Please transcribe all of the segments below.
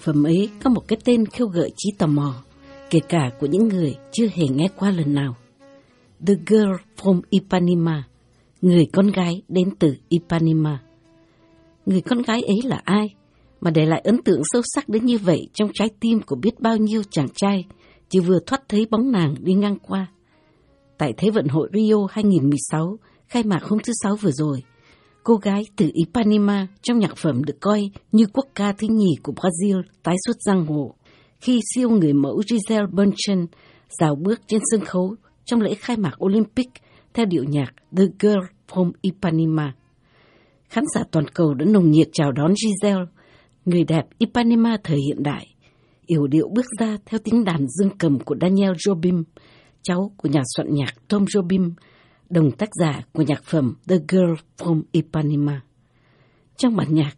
phẩm ấy có một cái tên khiêu gợi trí tò mò, kể cả của những người chưa hề nghe qua lần nào. The Girl from Ipanema, người con gái đến từ Ipanema. Người con gái ấy là ai mà để lại ấn tượng sâu sắc đến như vậy trong trái tim của biết bao nhiêu chàng trai chỉ vừa thoát thấy bóng nàng đi ngang qua. Tại Thế vận hội Rio 2016, khai mạc hôm thứ Sáu vừa rồi, cô gái từ Ipanema trong nhạc phẩm được coi như quốc ca thứ nhì của Brazil tái xuất giang hồ, khi siêu người mẫu Giselle Bündchen rào bước trên sân khấu trong lễ khai mạc Olympic theo điệu nhạc The Girl from Ipanema. Khán giả toàn cầu đã nồng nhiệt chào đón Giselle, người đẹp Ipanema thời hiện đại, yểu điệu bước ra theo tiếng đàn dương cầm của Daniel Jobim, cháu của nhà soạn nhạc Tom Jobim, đồng tác giả của nhạc phẩm The Girl from Ipanema. Trong bản nhạc,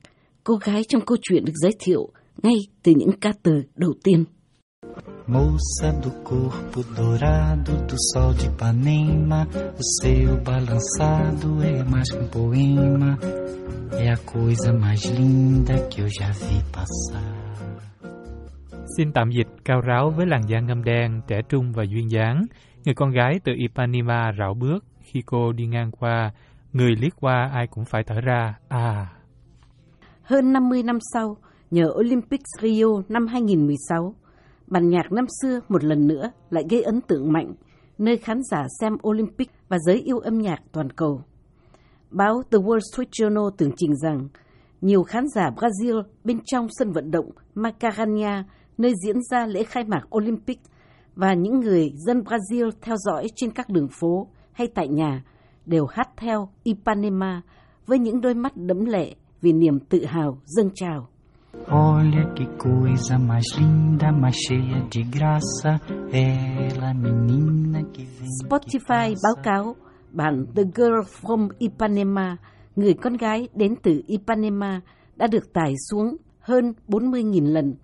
cô gái trong câu chuyện được giới thiệu ngay từ những ca từ đầu tiên. Moça do corpo dourado do sol de Ipanema, o seu balançado é mais que um poema, é a coisa mais linda que eu já vi passar. Xin tạm dịch cao ráo với làn da ngâm đen, trẻ trung và duyên dáng. Người con gái từ Ipanema rảo bước khi cô đi ngang qua, người liếc qua ai cũng phải thở ra, à. Hơn 50 năm sau, nhờ Olympics Rio năm 2016, bản nhạc năm xưa một lần nữa lại gây ấn tượng mạnh, nơi khán giả xem Olympic và giới yêu âm nhạc toàn cầu. Báo The Wall Street Journal tường trình rằng, nhiều khán giả Brazil bên trong sân vận động Macarania, nơi diễn ra lễ khai mạc Olympic, và những người dân Brazil theo dõi trên các đường phố hay tại nhà đều hát theo Ipanema với những đôi mắt đẫm lệ vì niềm tự hào dâng trào. Olha que coisa mais linda, mais cheia de graça, ela menina que vem Spotify báo cáo bản The Girl from Ipanema, người con gái đến từ Ipanema, đã được tải xuống hơn 40.000 lần,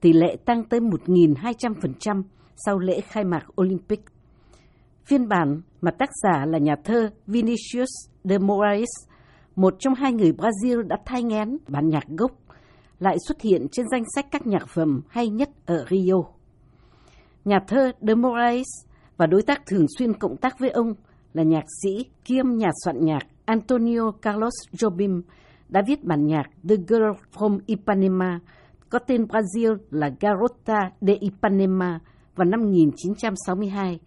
tỷ lệ tăng tới 1.200% sau lễ khai mạc Olympic. Phiên bản mà tác giả là nhà thơ Vinicius de Moraes, một trong hai người Brazil đã thay ngén bản nhạc gốc, lại xuất hiện trên danh sách các nhạc phẩm hay nhất ở Rio. Nhà thơ de Moraes và đối tác thường xuyên cộng tác với ông là nhạc sĩ kiêm nhà soạn nhạc Antonio Carlos Jobim đã viết bản nhạc The Girl from Ipanema có tên Brazil là Garota de Ipanema vào năm 1962,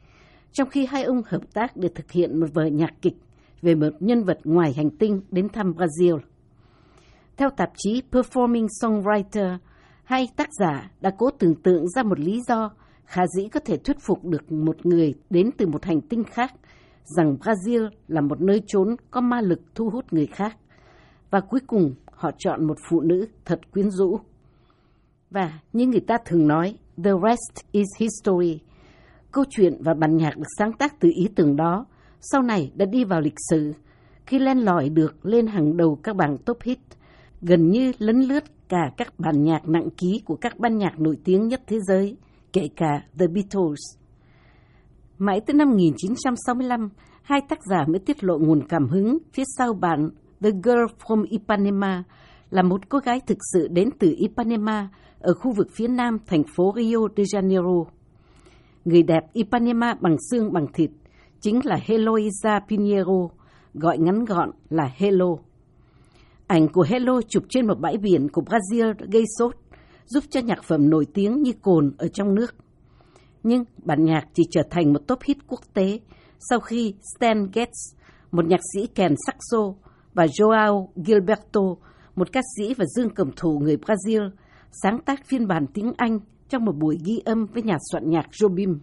trong khi hai ông hợp tác để thực hiện một vở nhạc kịch về một nhân vật ngoài hành tinh đến thăm Brazil. Theo tạp chí Performing Songwriter, hai tác giả đã cố tưởng tượng ra một lý do khả dĩ có thể thuyết phục được một người đến từ một hành tinh khác rằng Brazil là một nơi trốn có ma lực thu hút người khác. Và cuối cùng họ chọn một phụ nữ thật quyến rũ. Và như người ta thường nói, the rest is history. Câu chuyện và bản nhạc được sáng tác từ ý tưởng đó sau này đã đi vào lịch sử khi len lỏi được lên hàng đầu các bảng top hit, gần như lấn lướt cả các bản nhạc nặng ký của các ban nhạc nổi tiếng nhất thế giới, kể cả The Beatles. Mãi tới năm 1965, hai tác giả mới tiết lộ nguồn cảm hứng phía sau bản The Girl from Ipanema là một cô gái thực sự đến từ Ipanema ở khu vực phía nam thành phố Rio de Janeiro. Người đẹp Ipanema bằng xương bằng thịt chính là Heloisa Pinheiro, gọi ngắn gọn là Hello. Ảnh của Hello chụp trên một bãi biển của Brazil gây sốt, giúp cho nhạc phẩm nổi tiếng như cồn ở trong nước. Nhưng bản nhạc chỉ trở thành một top hit quốc tế sau khi Stan Getz, một nhạc sĩ kèn saxo, và Joao Gilberto, một ca sĩ và dương cầm thủ người Brazil, sáng tác phiên bản tiếng Anh trong một buổi ghi âm với nhà soạn nhạc Jobim.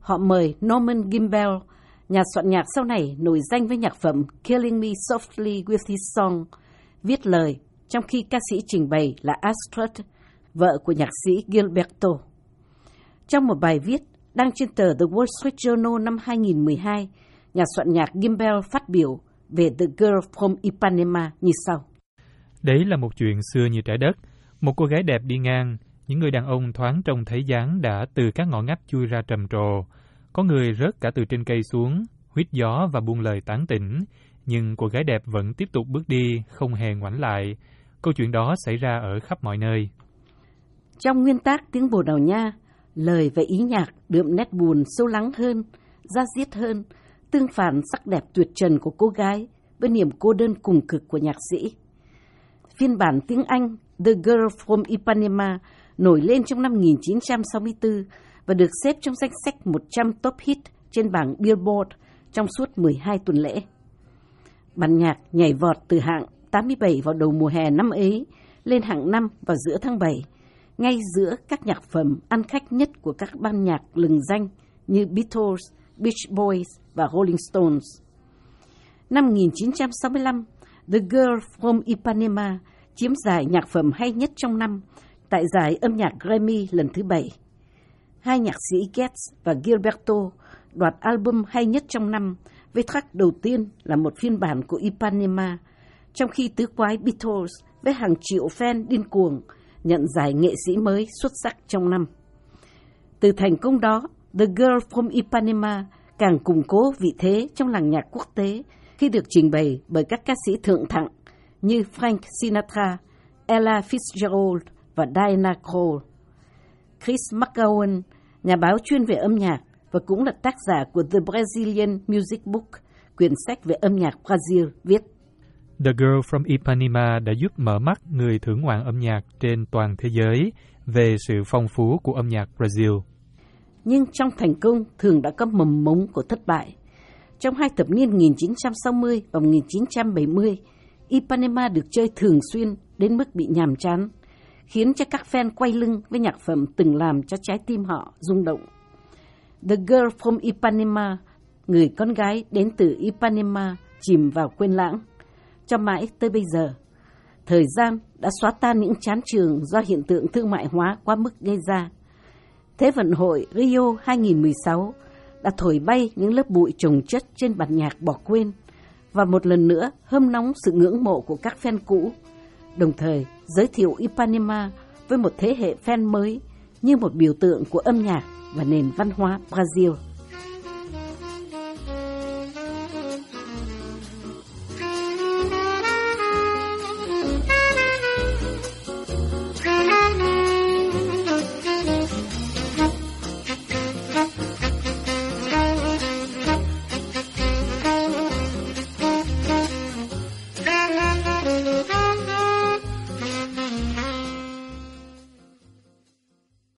Họ mời Norman Gimbel, nhà soạn nhạc sau này nổi danh với nhạc phẩm Killing Me Softly with His Song, viết lời, trong khi ca sĩ trình bày là Astrid, vợ của nhạc sĩ Gilberto. Trong một bài viết đăng trên tờ The Wall Street Journal năm 2012, nhà soạn nhạc Gimbel phát biểu về The Girl from Ipanema như sau. Đấy là một chuyện xưa như trái đất. Một cô gái đẹp đi ngang, những người đàn ông thoáng trông thấy dáng đã từ các ngõ ngách chui ra trầm trồ. Có người rớt cả từ trên cây xuống, huyết gió và buông lời tán tỉnh, nhưng cô gái đẹp vẫn tiếp tục bước đi, không hề ngoảnh lại. Câu chuyện đó xảy ra ở khắp mọi nơi. Trong nguyên tác tiếng Bồ Đào Nha, lời và ý nhạc đượm nét buồn sâu lắng hơn, da diết hơn, tương phản sắc đẹp tuyệt trần của cô gái với niềm cô đơn cùng cực của nhạc sĩ. Phiên bản tiếng Anh The Girl from Ipanema nổi lên trong năm 1964 và được xếp trong danh sách 100 top hit trên bảng Billboard trong suốt 12 tuần lễ. Bản nhạc nhảy vọt từ hạng 87 vào đầu mùa hè năm ấy lên hạng 5 vào giữa tháng 7, ngay giữa các nhạc phẩm ăn khách nhất của các ban nhạc lừng danh như Beatles, Beach Boys và Rolling Stones. Năm 1965, The Girl from Ipanema chiếm giải nhạc phẩm hay nhất trong năm tại giải âm nhạc Grammy lần thứ bảy. Hai nhạc sĩ Getz và Gilberto đoạt album hay nhất trong năm với track đầu tiên là một phiên bản của Ipanema, trong khi tứ quái Beatles với hàng triệu fan điên cuồng nhận giải nghệ sĩ mới xuất sắc trong năm. Từ thành công đó, The Girl from Ipanema càng củng cố vị thế trong làng nhạc quốc tế khi được trình bày bởi các ca sĩ thượng thặng như Frank Sinatra, Ella Fitzgerald và Diana Cole. Chris McGowan, nhà báo chuyên về âm nhạc và cũng là tác giả của The Brazilian Music Book, quyển sách về âm nhạc Brazil viết. The Girl from Ipanema đã giúp mở mắt người thưởng ngoạn âm nhạc trên toàn thế giới về sự phong phú của âm nhạc Brazil. Nhưng trong thành công thường đã có mầm mống của thất bại. Trong hai thập niên 1960 và 1970, Ipanema được chơi thường xuyên đến mức bị nhàm chán, khiến cho các fan quay lưng với nhạc phẩm từng làm cho trái tim họ rung động. The Girl from Ipanema, người con gái đến từ Ipanema, chìm vào quên lãng. Cho mãi tới bây giờ, thời gian đã xóa tan những chán trường do hiện tượng thương mại hóa quá mức gây ra. Thế vận hội Rio 2016 đã thổi bay những lớp bụi trồng chất trên bản nhạc bỏ quên và một lần nữa hâm nóng sự ngưỡng mộ của các fan cũ, đồng thời giới thiệu Ipanema với một thế hệ fan mới như một biểu tượng của âm nhạc và nền văn hóa Brazil.